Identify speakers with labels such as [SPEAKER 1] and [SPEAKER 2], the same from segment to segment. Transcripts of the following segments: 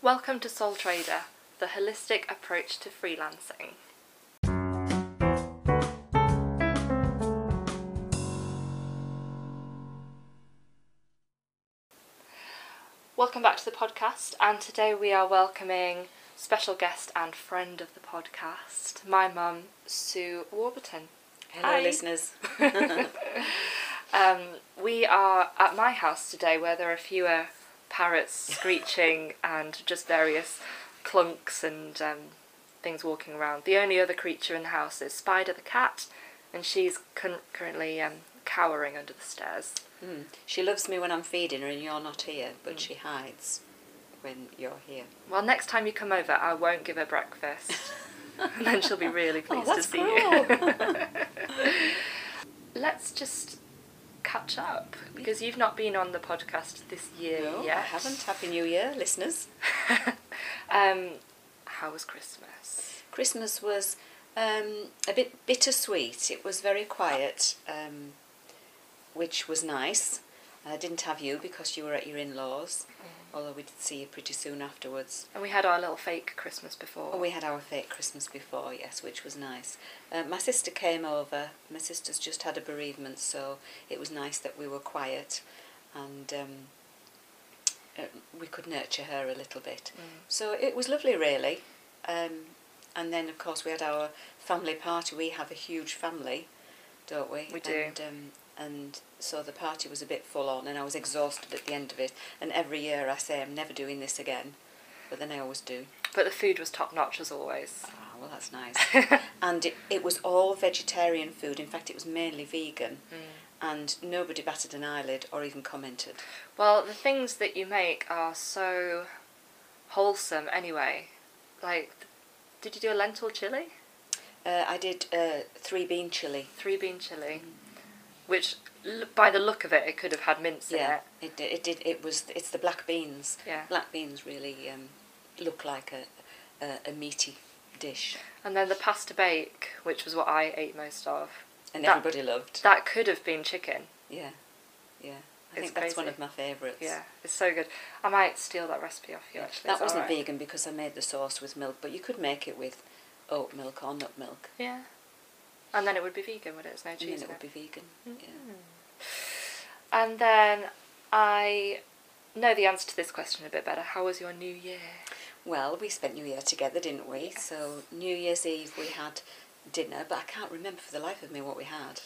[SPEAKER 1] Welcome to Soul Trader, the holistic approach to freelancing. Welcome back to the podcast, and today we are welcoming special guest and friend of the podcast, my mum, Sue Warburton.
[SPEAKER 2] Hello,
[SPEAKER 1] Hi.
[SPEAKER 2] listeners.
[SPEAKER 1] Um, we are at my house today where there are fewer parrots screeching and just various clunks and um, things walking around. The only other creature in the house is Spider the cat, and she's currently um, cowering under the stairs.
[SPEAKER 2] Hmm. She loves me when I'm feeding her and you're not here, but
[SPEAKER 1] Hmm.
[SPEAKER 2] she hides when you're here.
[SPEAKER 1] Well, next time you come over, I won't give her breakfast, and then she'll be really
[SPEAKER 2] Oh,
[SPEAKER 1] pleased
[SPEAKER 2] that's
[SPEAKER 1] to see you. Let's just catch up because you've not been on the podcast this year
[SPEAKER 2] No,
[SPEAKER 1] yet.
[SPEAKER 2] I haven't. Happy New Year, listeners.
[SPEAKER 1] um, how was Christmas?
[SPEAKER 2] Christmas was um, a bit bittersweet. It was very quiet, um, which was nice. I didn't have you because you were at your in-laws, although we did see you pretty soon afterwards.
[SPEAKER 1] And we had our little fake Christmas before.
[SPEAKER 2] Oh, we had our fake Christmas before, yes, which was nice. Uh, my sister came over. My sister's just had a bereavement, so it was nice that we were quiet and um, uh, we could nurture her a little bit.
[SPEAKER 1] Mm.
[SPEAKER 2] So it was lovely, really. Um, and then, of course, we had our family party. We have a huge family, don't we?
[SPEAKER 1] We do.
[SPEAKER 2] And, um, and so the party was a bit full on, and I was exhausted at the end of it. And every year I say I'm never doing this again, but then I always do.
[SPEAKER 1] But the food was top notch as always.
[SPEAKER 2] Ah, well, that's nice. and it, it was all vegetarian food. In fact, it was mainly vegan. And nobody batted an eyelid or even commented.
[SPEAKER 1] Well, the things that you make are so wholesome anyway. Like, did you do a lentil chili?
[SPEAKER 2] Uh, I did uh, three bean chili.
[SPEAKER 1] Three bean chili, which by the look of it, it could have had mince in
[SPEAKER 2] Yeah,
[SPEAKER 1] it.
[SPEAKER 2] it did. It did. It was. It's the black beans.
[SPEAKER 1] Yeah.
[SPEAKER 2] Black beans really um, look like a, a a meaty dish,
[SPEAKER 1] And then the pasta bake, which was what I ate most of.
[SPEAKER 2] and
[SPEAKER 1] That-
[SPEAKER 2] everybody loved.
[SPEAKER 1] That could have been chicken.
[SPEAKER 2] Yeah, yeah. I
[SPEAKER 1] It's
[SPEAKER 2] think that's one of my favourites.
[SPEAKER 1] Yeah, it's so good. I might steal that recipe off you actually.
[SPEAKER 2] That
[SPEAKER 1] It's
[SPEAKER 2] wasn't
[SPEAKER 1] alright.
[SPEAKER 2] vegan because I made the sauce with milk, but you could make it with oat milk or nut milk,
[SPEAKER 1] Yeah. And then it would be vegan, would it? It's no
[SPEAKER 2] and
[SPEAKER 1] cheese.
[SPEAKER 2] then it would be vegan. Yeah.
[SPEAKER 1] And then I know the answer to this question a bit better. How was your new year?
[SPEAKER 2] Well, we spent New Year together, didn't we? So New Year's Eve we had dinner, but I can't remember for the life of me what we had.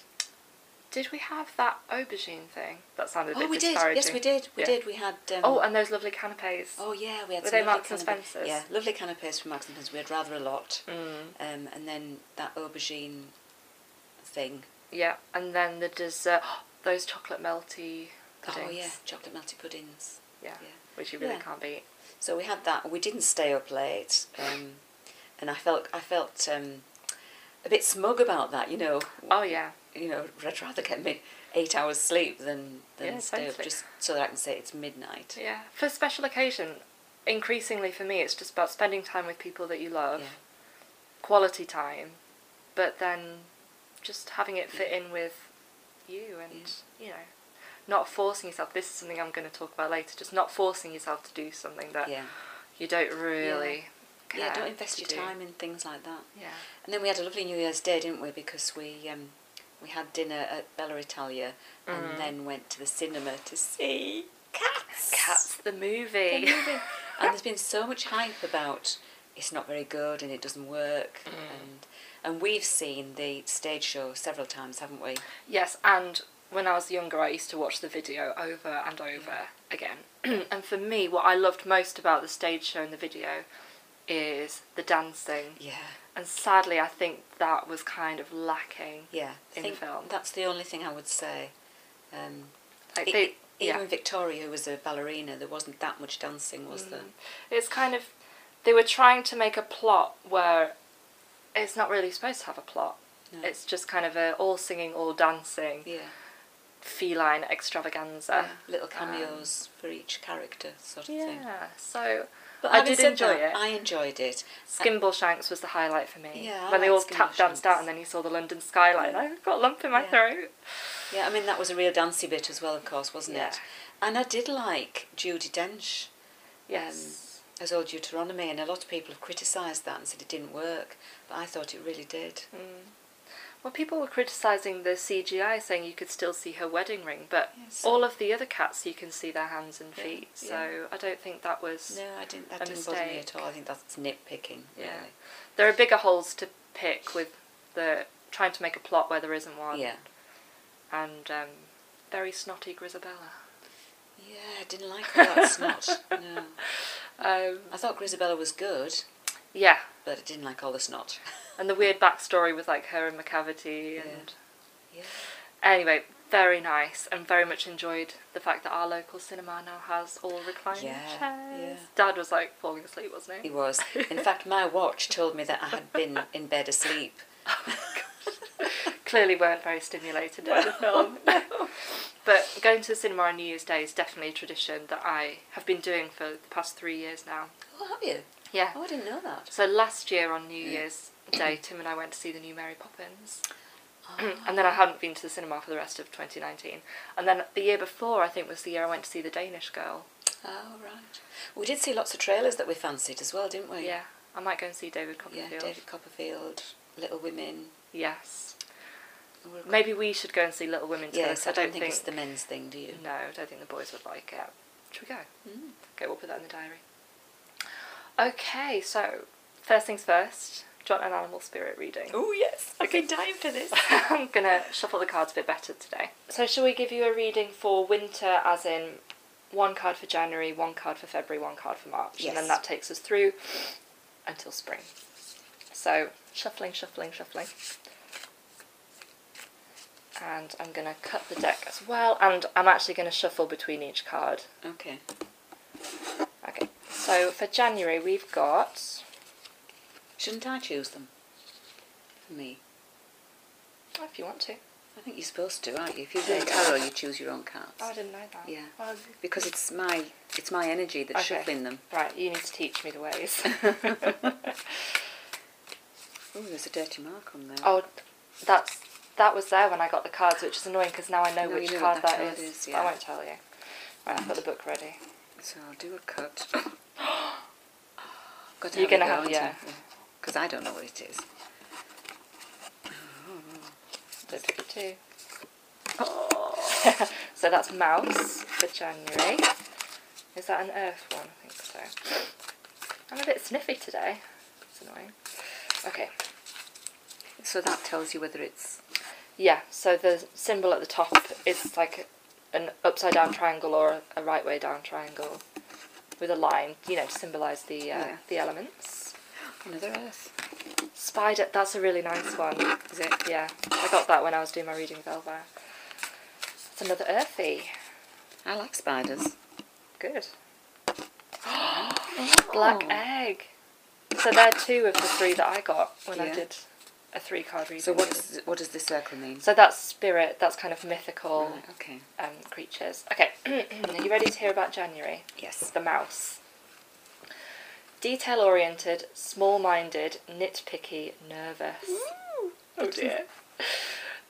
[SPEAKER 1] Did we have that aubergine thing? That sounded a
[SPEAKER 2] Oh, we did. Yes, we did. We
[SPEAKER 1] Yeah.
[SPEAKER 2] did. We had. Um,
[SPEAKER 1] Oh, and those lovely canapes.
[SPEAKER 2] Oh yeah, we had
[SPEAKER 1] Were they
[SPEAKER 2] lovely
[SPEAKER 1] Marks and. Spencers?
[SPEAKER 2] Yeah, lovely canapes from Marks and Spencer. We had rather a lot,
[SPEAKER 1] Mm.
[SPEAKER 2] um, and then that aubergine thing.
[SPEAKER 1] Yeah, and then the dessert, those chocolate melty puddings.
[SPEAKER 2] Oh yeah, chocolate melty puddings.
[SPEAKER 1] Yeah,
[SPEAKER 2] Yeah.
[SPEAKER 1] which you really
[SPEAKER 2] Yeah.
[SPEAKER 1] can't beat.
[SPEAKER 2] So we had that. We didn't stay up late, um, and I felt I felt um, a bit smug about that. You know,
[SPEAKER 1] Oh yeah,
[SPEAKER 2] you know, I'd rather get me eight hours sleep than than
[SPEAKER 1] Yeah,
[SPEAKER 2] stay up just so that I can say it's midnight.
[SPEAKER 1] yeah. For special occasion, increasingly for me, it's just about spending time with people that you love,
[SPEAKER 2] Yeah.
[SPEAKER 1] quality time, but then just having it fit in with you and you know, not forcing yourself. This is something I'm going to talk about later. Just not forcing yourself to do something that
[SPEAKER 2] Yeah.
[SPEAKER 1] you don't really.
[SPEAKER 2] Yeah,
[SPEAKER 1] care
[SPEAKER 2] don't invest your
[SPEAKER 1] do.
[SPEAKER 2] time in things like that.
[SPEAKER 1] Yeah.
[SPEAKER 2] And then we had a lovely New Year's Day, didn't we? Because we um, we had dinner at Bella Italia
[SPEAKER 1] Mm.
[SPEAKER 2] and then went to the cinema to see Cats.
[SPEAKER 1] Cats the
[SPEAKER 2] The
[SPEAKER 1] movie.
[SPEAKER 2] movie. and there's been so much hype about it's not very good and it doesn't work.
[SPEAKER 1] Mm.
[SPEAKER 2] And and we've seen the stage show several times, haven't we?
[SPEAKER 1] Yes, and when I was younger, I used to watch the video over and over again. and for me, what I loved most about the stage show and the video is the dancing.
[SPEAKER 2] Yeah.
[SPEAKER 1] And sadly, I think that was kind of lacking.
[SPEAKER 2] Yeah.
[SPEAKER 1] In the film.
[SPEAKER 2] That's the only thing I would say. Um,
[SPEAKER 1] Like they,
[SPEAKER 2] even
[SPEAKER 1] yeah.
[SPEAKER 2] Victoria, who was a ballerina, there wasn't that much dancing, was there?
[SPEAKER 1] Mm. It's kind of they were trying to make a plot where it's not really supposed to have a plot.
[SPEAKER 2] No.
[SPEAKER 1] It's just kind of a all singing, all dancing,
[SPEAKER 2] yeah.
[SPEAKER 1] feline extravaganza.
[SPEAKER 2] yeah. Little um, cameos for each character, sort of thing.
[SPEAKER 1] Yeah, so
[SPEAKER 2] But
[SPEAKER 1] I did enjoy
[SPEAKER 2] that,
[SPEAKER 1] it.
[SPEAKER 2] I enjoyed it.
[SPEAKER 1] Skimbleshanks was the highlight for me.
[SPEAKER 2] Yeah, I
[SPEAKER 1] when they all tap danced out and then he saw the London skyline, I got a lump in my
[SPEAKER 2] Yeah.
[SPEAKER 1] throat.
[SPEAKER 2] Yeah, I mean that was a real dancey bit as well, of course, wasn't
[SPEAKER 1] Yeah.
[SPEAKER 2] it? And I did like Judi Dench.
[SPEAKER 1] Um, yes.
[SPEAKER 2] As old Deuteronomy, and a lot of people have criticised that and said it didn't work, but I thought it really did.
[SPEAKER 1] Mm. Well, people were criticising the CGI, saying you could still see her wedding ring, but
[SPEAKER 2] Yes.
[SPEAKER 1] all of the other cats you can see their hands and feet.
[SPEAKER 2] yeah.
[SPEAKER 1] So I don't think that was.
[SPEAKER 2] No, I didn't. That didn't bother me at all. I think that's nitpicking.
[SPEAKER 1] Yeah.
[SPEAKER 2] Really.
[SPEAKER 1] There are bigger holes to pick with the trying to make a plot where there isn't one.
[SPEAKER 2] Yeah.
[SPEAKER 1] And um, very snotty Grizabella.
[SPEAKER 2] Yeah, I didn't like all that snot. No.
[SPEAKER 1] Um,
[SPEAKER 2] I thought Grizabella was good,
[SPEAKER 1] yeah,
[SPEAKER 2] but I didn't like all the snot.
[SPEAKER 1] and the weird backstory with like her and Macavity
[SPEAKER 2] Yeah.
[SPEAKER 1] and
[SPEAKER 2] Yeah.
[SPEAKER 1] anyway, very nice and very much enjoyed the fact that our local cinema now has all reclining
[SPEAKER 2] Yeah,
[SPEAKER 1] chairs.
[SPEAKER 2] yeah.
[SPEAKER 1] Dad was like falling asleep, wasn't
[SPEAKER 2] He
[SPEAKER 1] he?
[SPEAKER 2] was. In fact, my watch told me that I had been in bed asleep.
[SPEAKER 1] Clearly weren't very stimulated by the film. But going to the cinema on New Year's Day is definitely a tradition that I have been doing for the past three years now.
[SPEAKER 2] Oh, have you?
[SPEAKER 1] Yeah.
[SPEAKER 2] Oh, I didn't know that.
[SPEAKER 1] So last year on New mm. Year's Day, Tim and I went to see the new Mary Poppins.
[SPEAKER 2] Oh.
[SPEAKER 1] and then I hadn't been to the cinema for the rest of 2019. And then the year before, I think, was the year I went to see The Danish Girl.
[SPEAKER 2] Oh, right. We did see lots of trailers that we fancied as well, didn't we?
[SPEAKER 1] Yeah, I might go and see David
[SPEAKER 2] Oh, Yeah, David Copperfield, Little Women.
[SPEAKER 1] Yes. Maybe we should go and see Little Women together.
[SPEAKER 2] Yes,
[SPEAKER 1] 'cause
[SPEAKER 2] I don't think it's the men's thing, do you?
[SPEAKER 1] No, I don't think the boys would like it. Should we go?
[SPEAKER 2] Mm.
[SPEAKER 1] Okay, we'll put that in the diary. Okay, so first things first. John you want an animal spirit reading?
[SPEAKER 2] Oh, yes. I've
[SPEAKER 1] Okay.
[SPEAKER 2] been dying for this.
[SPEAKER 1] I'm gonna shuffle the cards a bit better today. So, shall we give you a reading for winter, as in one card for January, one card for February, one card for March, and then that takes us through until spring. So, shuffling, shuffling, shuffling. And I'm gonna cut the deck as well, and I'm actually gonna shuffle between each card.
[SPEAKER 2] Okay.
[SPEAKER 1] Okay, so for January, we've got.
[SPEAKER 2] Shouldn't I choose them? For me.
[SPEAKER 1] Oh, if you want to.
[SPEAKER 2] I think you're supposed to, aren't you? If you're doing tarot, you choose your own cards.
[SPEAKER 1] Oh, I didn't know that.
[SPEAKER 2] Yeah.
[SPEAKER 1] Oh, well,
[SPEAKER 2] Because it's my it's my energy that's
[SPEAKER 1] Okay.
[SPEAKER 2] shuffling them.
[SPEAKER 1] right, you need to teach me the ways.
[SPEAKER 2] Oh, there's a dirty mark on there.
[SPEAKER 1] Oh, that's that was there when I got the cards, which is annoying because now I know
[SPEAKER 2] Now
[SPEAKER 1] which
[SPEAKER 2] you know
[SPEAKER 1] card
[SPEAKER 2] that
[SPEAKER 1] that
[SPEAKER 2] card
[SPEAKER 1] is.
[SPEAKER 2] is, yeah.
[SPEAKER 1] I won't tell you. Right, I've got the book ready.
[SPEAKER 2] So I'll do a cut. Got
[SPEAKER 1] You're gonna have-
[SPEAKER 2] it,
[SPEAKER 1] yeah.
[SPEAKER 2] Because I don't know what it is.
[SPEAKER 1] It.
[SPEAKER 2] Oh.
[SPEAKER 1] so that's mouse for January. Is that an earth one? I think so. I'm a bit sniffy today. It's annoying. Okay.
[SPEAKER 2] So that tells you whether it's
[SPEAKER 1] Yeah. So the symbol at the top is like an upside down triangle or a, right way down triangle with a line, you know, to symbolise the uh,
[SPEAKER 2] Yeah.
[SPEAKER 1] the elements.
[SPEAKER 2] another earth.
[SPEAKER 1] Spider. That's a really nice one.
[SPEAKER 2] Is it?
[SPEAKER 1] Yeah, I got that when I was doing my reading of Elva. It's another earthy.
[SPEAKER 2] I like spiders.
[SPEAKER 1] Good. Black
[SPEAKER 2] Oh.
[SPEAKER 1] egg. So they're two of the three that I got when I did a three card reading.
[SPEAKER 2] So what does what does this circle mean?
[SPEAKER 1] So that's spirit. That's kind of mythical
[SPEAKER 2] Right, okay.
[SPEAKER 1] um, creatures. Okay, are you ready to hear about January?
[SPEAKER 2] Yes.
[SPEAKER 1] The mouse. Detail oriented, small minded, nitpicky, nervous. Oh dear.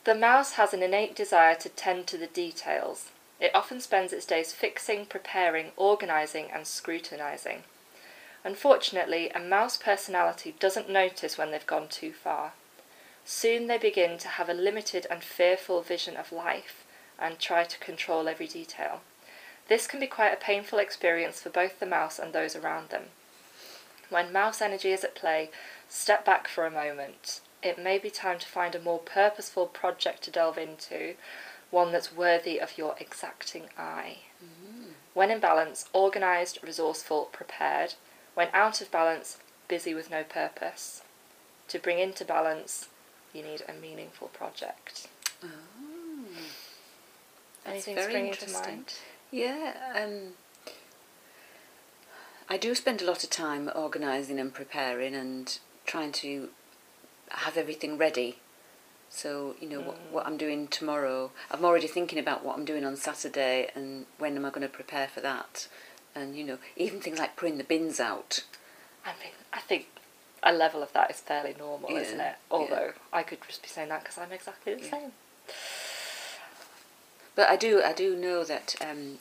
[SPEAKER 1] The mouse has an innate desire to tend to the details. It often spends its days fixing, preparing, organising, and scrutinising. Unfortunately, a mouse personality doesn't notice when they've gone too far. Soon they begin to have a limited and fearful vision of life and try to control every detail. This can be quite a painful experience for both the mouse and those around them. When mouse energy is at play, step back for a moment. It may be time to find a more purposeful project to delve into, one that's worthy of your exacting eye. Mm. When in balance, organised, resourceful, prepared. When out of balance, busy with no purpose. To bring into balance, you need a meaningful project.
[SPEAKER 2] Oh. That's
[SPEAKER 1] Anything
[SPEAKER 2] very interesting.
[SPEAKER 1] mind?
[SPEAKER 2] Yeah, um, I do spend a lot of time organising and preparing and trying to have everything ready. So, you know, what,
[SPEAKER 1] Mm.
[SPEAKER 2] what I'm doing tomorrow, I'm already thinking about what I'm doing on Saturday and when am I going to prepare for that. And, you know, even things like putting the bins out.
[SPEAKER 1] I mean, I think a level of that is fairly normal,
[SPEAKER 2] Yeah,
[SPEAKER 1] isn't it?
[SPEAKER 2] yeah.
[SPEAKER 1] Although I could just be saying that because I'm exactly the
[SPEAKER 2] Yeah.
[SPEAKER 1] same.
[SPEAKER 2] But I do, I do know that um,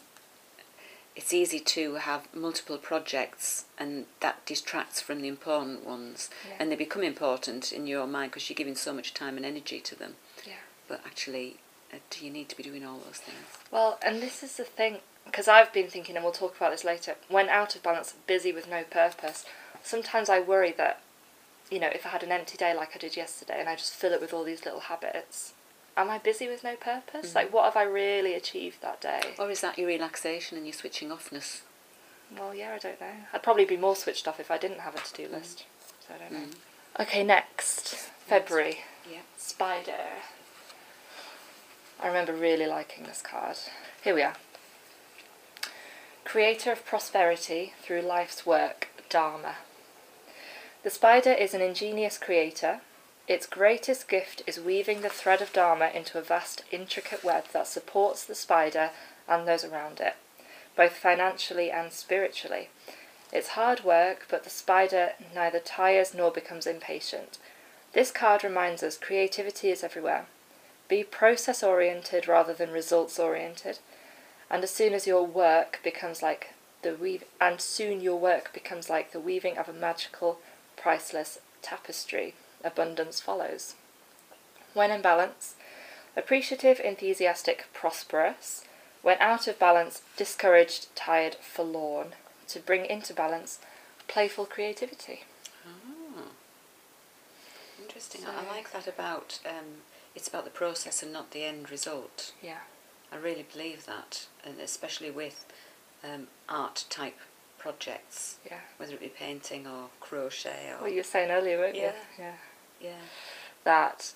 [SPEAKER 2] it's easy to have multiple projects and that distracts from the important ones
[SPEAKER 1] Yeah.
[SPEAKER 2] and they become important in your mind because you're giving so much time and energy to them
[SPEAKER 1] Yeah.
[SPEAKER 2] but actually uh, do you need to be doing all those things
[SPEAKER 1] Well, and this is the thing, because I've been thinking, and we'll talk about this later, when out of balance, busy with no purpose, sometimes I worry that, you know, if I had an empty day like I did yesterday and I just fill it with all these little habits, am I busy with no purpose?
[SPEAKER 2] Mhm.
[SPEAKER 1] Like, what have I really achieved that day?
[SPEAKER 2] or is that your relaxation and your switching offness
[SPEAKER 1] Well, yeah, I don't know. I'd probably be more switched off if I didn't have a to do list. So I don't know.
[SPEAKER 2] Mm.
[SPEAKER 1] Okay, next. February.
[SPEAKER 2] yeah
[SPEAKER 1] Spider. I remember really liking this card. Here we are. Creator of prosperity through life's work, Dharma. The spider is an ingenious creator. Its greatest gift is weaving the thread of Dharma into a vast, intricate web that supports the spider and those around it, both financially and spiritually. It's hard work, but the spider neither tires nor becomes impatient. This card reminds us creativity is everywhere. Be process oriented rather than results oriented. And as soon as your work becomes like the weave and soon your work becomes like the weaving of a magical, priceless tapestry, abundance follows. When in balance, appreciative, enthusiastic, prosperous. When out of balance, discouraged, tired, forlorn. To bring into balance, playful creativity.
[SPEAKER 2] oh. interesting
[SPEAKER 1] So-
[SPEAKER 2] I, like that about um, it's about the process and not the end result
[SPEAKER 1] Yeah.
[SPEAKER 2] I really believe that, and especially with um, art type projects,
[SPEAKER 1] Yeah.
[SPEAKER 2] whether it be painting or crochet or
[SPEAKER 1] What you were saying earlier, weren't
[SPEAKER 2] Yeah.
[SPEAKER 1] you? Yeah.
[SPEAKER 2] yeah,
[SPEAKER 1] That,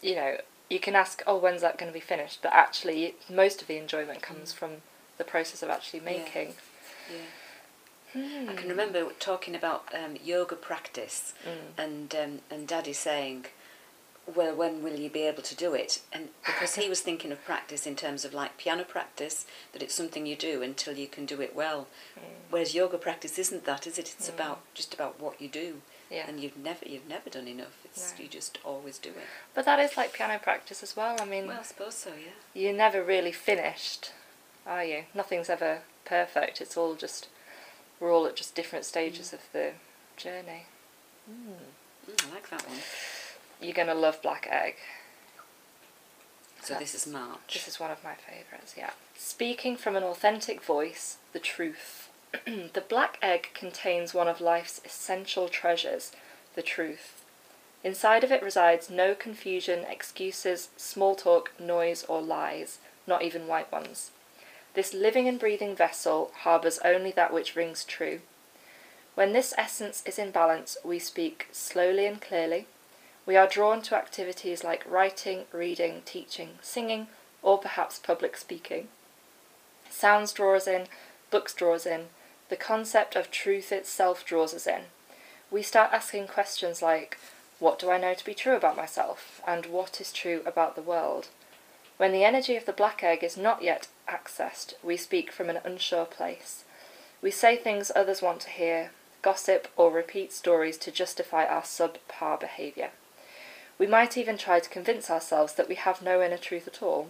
[SPEAKER 1] you know, you can ask, oh, when's that going to be finished? But actually, most of the enjoyment comes
[SPEAKER 2] Mm.
[SPEAKER 1] from the process of actually
[SPEAKER 2] Yeah.
[SPEAKER 1] making.
[SPEAKER 2] yeah.
[SPEAKER 1] Hmm.
[SPEAKER 2] I can remember talking about um, yoga practice,
[SPEAKER 1] Mm.
[SPEAKER 2] and um, and Daddy saying, "Well, when will you be able to do it?" And because he was thinking of practice in terms of like piano practice, that it's something you do until you can do it well.
[SPEAKER 1] Mm.
[SPEAKER 2] Whereas yoga practice isn't that, is it? It's
[SPEAKER 1] Mm.
[SPEAKER 2] about just about what you do,
[SPEAKER 1] Yeah.
[SPEAKER 2] and you've never you've never done enough. It's
[SPEAKER 1] No.
[SPEAKER 2] you just always do it.
[SPEAKER 1] But that is like piano practice as well. I mean,
[SPEAKER 2] Well, I suppose so. Yeah.
[SPEAKER 1] you're never really finished, are you? Nothing's ever perfect. It's all just, we're all at just different stages
[SPEAKER 2] Mm.
[SPEAKER 1] of the journey. Mm.
[SPEAKER 2] Mm, I like that one.
[SPEAKER 1] You're going to love Black Egg.
[SPEAKER 2] So this is March.
[SPEAKER 1] This is one of my favourites, yeah. Speaking from an authentic voice, the truth. the black egg contains one of life's essential treasures, the truth. Inside of it resides no confusion, excuses, small talk, noise, or lies, not even white ones. This living and breathing vessel harbours only that which rings true. When this essence is in balance, we speak slowly and clearly. We are drawn to activities like writing, reading, teaching, singing, or perhaps public speaking. Sounds draw us in, books draw us in, the concept of truth itself draws us in. We start asking questions like, what do I know to be true about myself? And what is true about the world? When the energy of the black egg is not yet accessed, we speak from an unsure place. We say things others want to hear, gossip, or repeat stories to justify our subpar behaviour. We might even try to convince ourselves that we have no inner truth at all.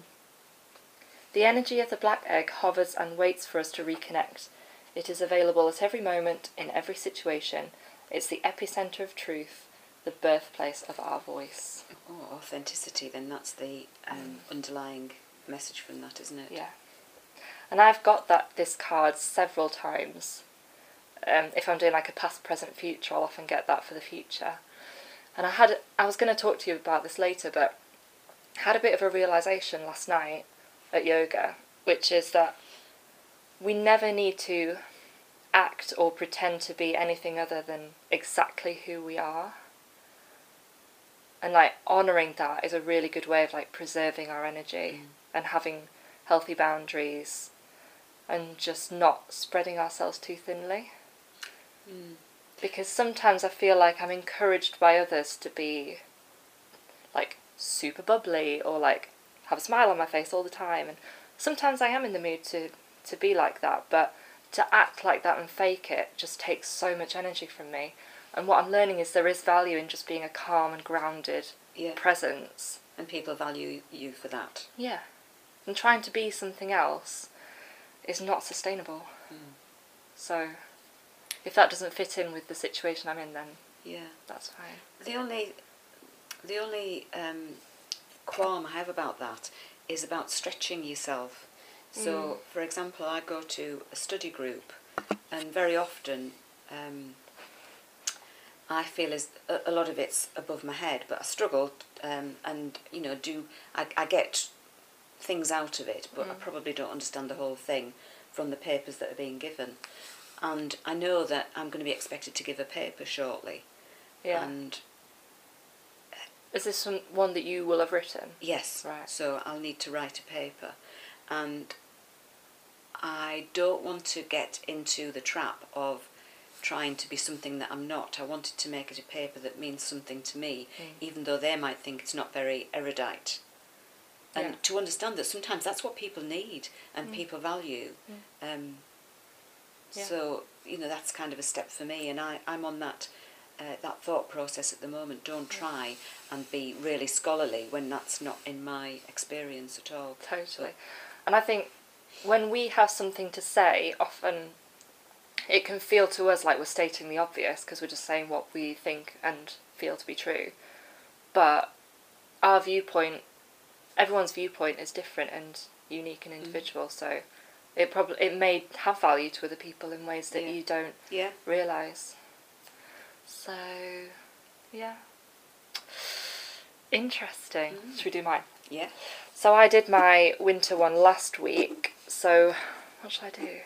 [SPEAKER 1] The energy of the black egg hovers and waits for us to reconnect. It is available at every moment, in every situation. It's the epicenter of truth, the birthplace of our voice.
[SPEAKER 2] Oh, authenticity. Then that's the um, underlying message from that, isn't it?
[SPEAKER 1] Yeah. And I've got that this card several times. Um, if I'm doing like a past, present, future, I'll often get that for the future. And I had I was going to talk to you about this later, but I had a bit of a realization last night at yoga, which is that we never need to act or pretend to be anything other than exactly who we are. And like honoring that is a really good way of like preserving our energy
[SPEAKER 2] Mm.
[SPEAKER 1] and having healthy boundaries and just not spreading ourselves too thinly
[SPEAKER 2] Mm.
[SPEAKER 1] Because sometimes I feel like I'm encouraged by others to be like super bubbly or like have a smile on my face all the time and sometimes I am in the mood to to be like that but to act like that and fake it just takes so much energy from me and what I'm learning is there is value in just being a calm and grounded
[SPEAKER 2] Yeah.
[SPEAKER 1] presence
[SPEAKER 2] And people value you for that.
[SPEAKER 1] yeah and trying to be something else is not sustainable
[SPEAKER 2] Mm.
[SPEAKER 1] So if that doesn't fit in with the situation I'm in, then
[SPEAKER 2] Yeah.
[SPEAKER 1] that's fine.
[SPEAKER 2] The only, the only um, qualm I have about that is about stretching yourself. So,
[SPEAKER 1] Mm.
[SPEAKER 2] for example, I go to a study group, and very often um, I feel as a, a lot of it's above my head, but I struggle, um, and you know, do I, I get things out of it, but I
[SPEAKER 1] Mm.
[SPEAKER 2] probably don't understand the whole thing from the papers that are being given. And I know that I'm going to be expected to give a paper shortly.
[SPEAKER 1] Yeah.
[SPEAKER 2] And
[SPEAKER 1] Is this one, one that you will have written?
[SPEAKER 2] Yes.
[SPEAKER 1] Right.
[SPEAKER 2] So I'll need to write a paper. And I don't want to get into the trap of trying to be something that I'm not. I wanted to make it a paper that means something to me,
[SPEAKER 1] Mm.
[SPEAKER 2] even though they might think it's not very erudite. And
[SPEAKER 1] Yeah.
[SPEAKER 2] to understand that sometimes that's what people need and
[SPEAKER 1] Mm.
[SPEAKER 2] people value.
[SPEAKER 1] Mm.
[SPEAKER 2] Um,
[SPEAKER 1] Yeah.
[SPEAKER 2] So, you know, that's kind of a step for me. And I, I'm on that, uh, that thought process at the moment. Don't try and be really scholarly when that's not in my experience at all.
[SPEAKER 1] Totally. And I think when we have something to say, often it can feel to us like we're stating the obvious because we're just saying what we think and feel to be true. But our viewpoint, everyone's viewpoint is different and unique and individual. So it probably it may have value to other people in ways that
[SPEAKER 2] Yeah.
[SPEAKER 1] you don't
[SPEAKER 2] Yeah.
[SPEAKER 1] realize. So, yeah. Interesting.
[SPEAKER 2] Mm.
[SPEAKER 1] Should we do mine?
[SPEAKER 2] Yeah.
[SPEAKER 1] So I did my winter one last week. So what should I do?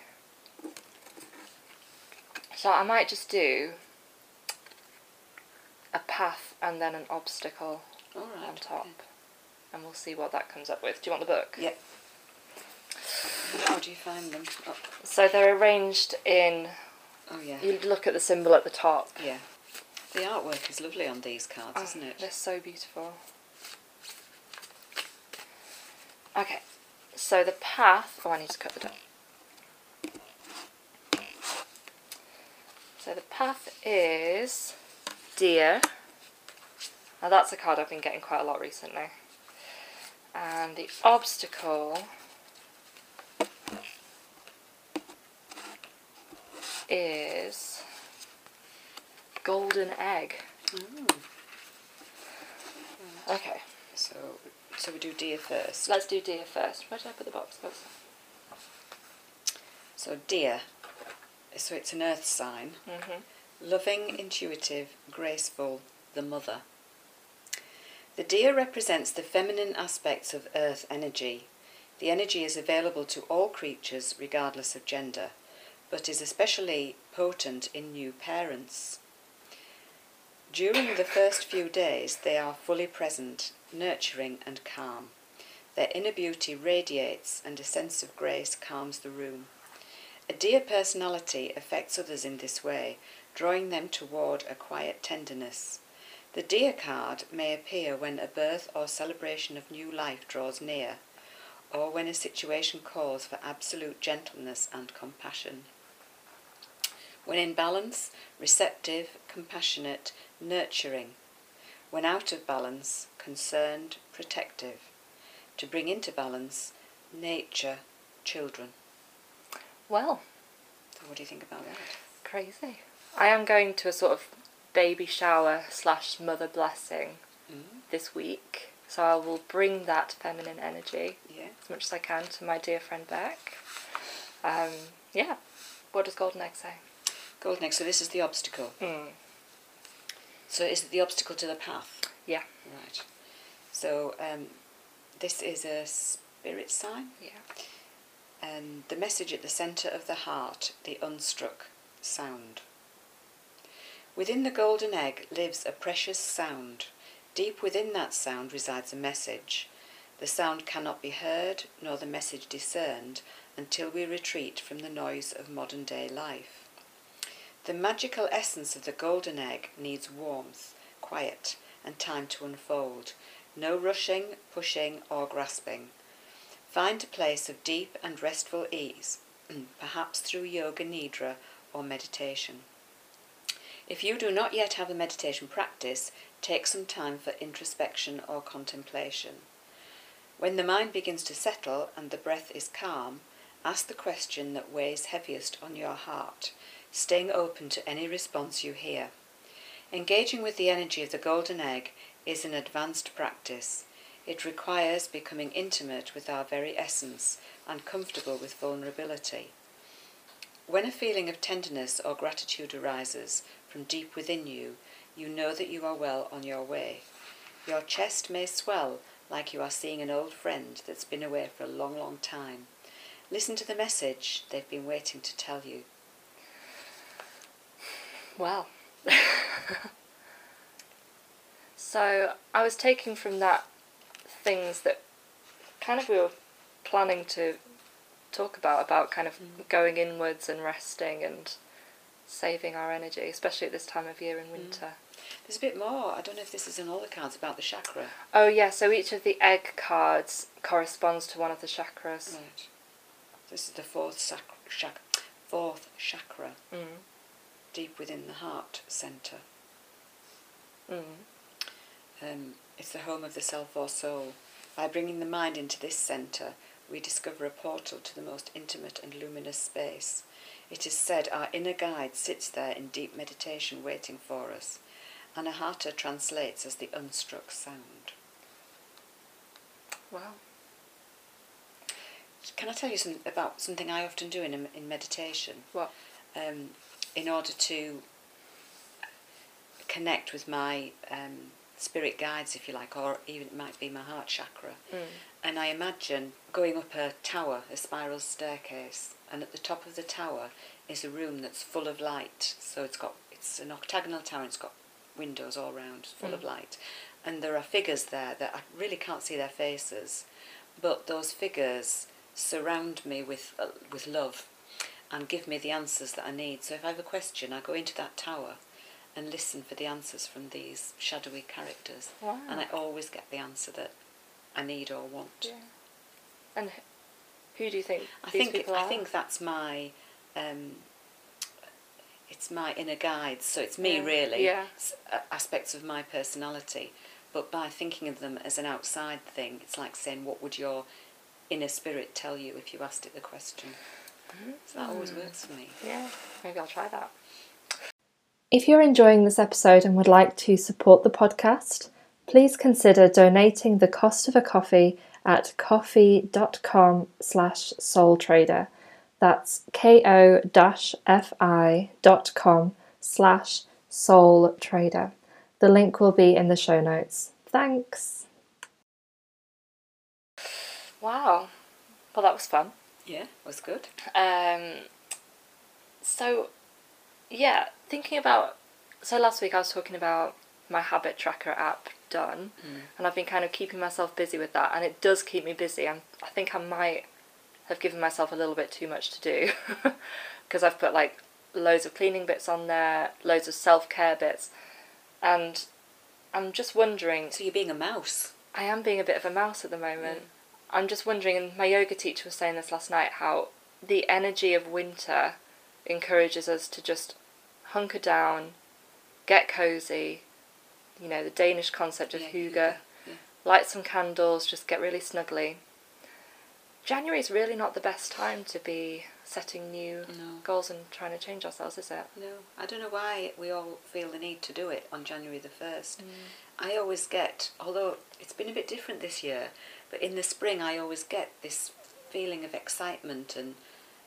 [SPEAKER 1] So I might just do a path and then an obstacle
[SPEAKER 2] right.
[SPEAKER 1] on top,
[SPEAKER 2] okay.
[SPEAKER 1] and we'll see what that comes up with. Do you want the book?
[SPEAKER 2] Yeah. How do you find them? Oh,
[SPEAKER 1] So they're arranged in.
[SPEAKER 2] oh yeah.
[SPEAKER 1] You look at the symbol at the top.
[SPEAKER 2] Yeah. The artwork is lovely on these cards,
[SPEAKER 1] Oh,
[SPEAKER 2] isn't it?
[SPEAKER 1] They're so beautiful. Okay, so the path. Oh, I need to cut the top. So the path is deer. Now that's a card I've been getting quite a lot recently. And the obstacle is golden egg.
[SPEAKER 2] Oh.
[SPEAKER 1] Okay,
[SPEAKER 2] So, so we do deer first.
[SPEAKER 1] let's do deer first. Where did I put the box?
[SPEAKER 2] So deer. So it's an earth sign.
[SPEAKER 1] Mm-hmm.
[SPEAKER 2] Loving, intuitive, graceful, the mother. The deer represents the feminine aspects of earth energy. The energy is available to all creatures regardless of gender, but is especially potent in new parents. During the first few days, they are fully present, nurturing, and calm. Their inner beauty radiates, and a sense of grace calms the room. A dear personality affects others in this way, drawing them toward a quiet tenderness. The deer card may appear when a birth or celebration of new life draws near, or when a situation calls for absolute gentleness and compassion. When in balance, receptive, compassionate, nurturing. When out of balance, concerned, protective. To bring into balance, nature, children.
[SPEAKER 1] Well,
[SPEAKER 2] So what do you think about that?
[SPEAKER 1] crazy. I am going to a sort of baby shower slash mother blessing
[SPEAKER 2] Mm,
[SPEAKER 1] this week, so I will bring that feminine energy
[SPEAKER 2] yeah.
[SPEAKER 1] as much as I can to my dear friend Beck. Um, yeah. What does Golden Egg say?
[SPEAKER 2] Golden egg. So this is the obstacle.
[SPEAKER 1] Mm.
[SPEAKER 2] So is it the obstacle to the path?
[SPEAKER 1] Yeah.
[SPEAKER 2] Right. So um, this is a spirit sign,
[SPEAKER 1] Yeah.
[SPEAKER 2] and the message at the centre of the heart, the unstruck sound. Within the golden egg lives a precious sound. Deep within that sound resides a message. The sound cannot be heard nor the message discerned until we retreat from the noise of modern day life. The magical essence of the golden egg needs warmth, quiet, and time to unfold. No rushing, pushing, or grasping. Find a place of deep and restful ease, perhaps through yoga nidra or meditation. If you do not yet have a meditation practice, take some time for introspection or contemplation. When the mind begins to settle and the breath is calm, Ask the question that weighs heaviest on your heart, staying open to any response you hear. Engaging with the energy of the golden egg is an advanced practice. It requires becoming intimate with our very essence and comfortable with vulnerability. When a feeling of tenderness or gratitude arises from deep within you, you know that you are well on your way. Your chest may swell like you are seeing an old friend that's been away for a long, long time. Listen to the message they've been waiting to tell you.
[SPEAKER 1] Wow. so I was taking from that things that kind of we were planning to talk about about kind of
[SPEAKER 2] Mm.
[SPEAKER 1] going inwards and resting and saving our energy, especially at this time of year in
[SPEAKER 2] Mm.
[SPEAKER 1] winter.
[SPEAKER 2] There's a bit more. I don't know if this is in all the cards about the chakra.
[SPEAKER 1] Oh yeah, so each of the egg cards corresponds to one of the chakras.
[SPEAKER 2] Right. This is the fourth chakra, chak- fourth chakra,
[SPEAKER 1] Mm.
[SPEAKER 2] Deep within the heart center.
[SPEAKER 1] Mm.
[SPEAKER 2] Um, it's the home of the self or soul. By bringing the mind into this center, we discover a portal to the most intimate and luminous space. It is said our inner guide sits there in deep meditation waiting for us. Anahata translates as the unstruck sound.
[SPEAKER 1] Wow.
[SPEAKER 2] Can I tell you some, about something I often do in, in meditation?
[SPEAKER 1] What?
[SPEAKER 2] Um, in order to connect with my um, spirit guides, if you like, or even it might be my heart chakra.
[SPEAKER 1] Mm.
[SPEAKER 2] And I imagine going up a tower, a spiral staircase, and at the top of the tower is a room that's full of light. So it's got it's an octagonal tower. It's got windows all round, full of
[SPEAKER 1] Mm.
[SPEAKER 2] light, and there are figures there that I really can't see their faces, but those figures surround me with uh, with love, and give me the answers that I need. So if I have a question, I go into that tower. And listen for the answers from these shadowy characters,
[SPEAKER 1] Wow.
[SPEAKER 2] and I always get the answer that I need or want.
[SPEAKER 1] Yeah. And who do you think
[SPEAKER 2] I
[SPEAKER 1] these
[SPEAKER 2] think I think that's my um, it's my inner guides. So it's me
[SPEAKER 1] Yeah.
[SPEAKER 2] really.
[SPEAKER 1] Yeah.
[SPEAKER 2] Uh, aspects of my personality, but by thinking of them as an outside thing, it's like saying, "What would your inner spirit tell you if you asked it the question?" So that always works for me.
[SPEAKER 1] Yeah, maybe I'll try that.
[SPEAKER 3] If you're enjoying this episode and would like to support the podcast, please consider donating the cost of a coffee at ko-fi.com slash soultrader. That's ko-fi.com slash soultrader. The link will be in the show notes. Thanks.
[SPEAKER 1] Wow. Well, that was fun.
[SPEAKER 2] Yeah, was good.
[SPEAKER 1] Um, so, yeah, thinking about. So, last week I was talking about my habit tracker app done,
[SPEAKER 2] Mm.
[SPEAKER 1] and I've been kind of keeping myself busy with that, and it does keep me busy. I'm, I think I might have given myself a little bit too much to do because I've put like loads of cleaning bits on there, loads of self care bits, and I'm just wondering.
[SPEAKER 2] So you're being a mouse.
[SPEAKER 1] I am being a bit of a mouse at the moment. I'm just wondering, and my yoga teacher was saying this last night, how the energy of winter encourages us to just hunker down, get cozy. You know, the Danish concept of
[SPEAKER 2] Yeah,
[SPEAKER 1] hygge,
[SPEAKER 2] yeah.
[SPEAKER 1] light some candles, just get really snuggly. January is really not the best time to be setting new
[SPEAKER 2] No.
[SPEAKER 1] goals and trying to change ourselves, is it?
[SPEAKER 2] No, I don't know why we all feel the need to do it on January the 1st. Mm. I always get, although it's been a bit different this year, but in the spring I always get this feeling of excitement and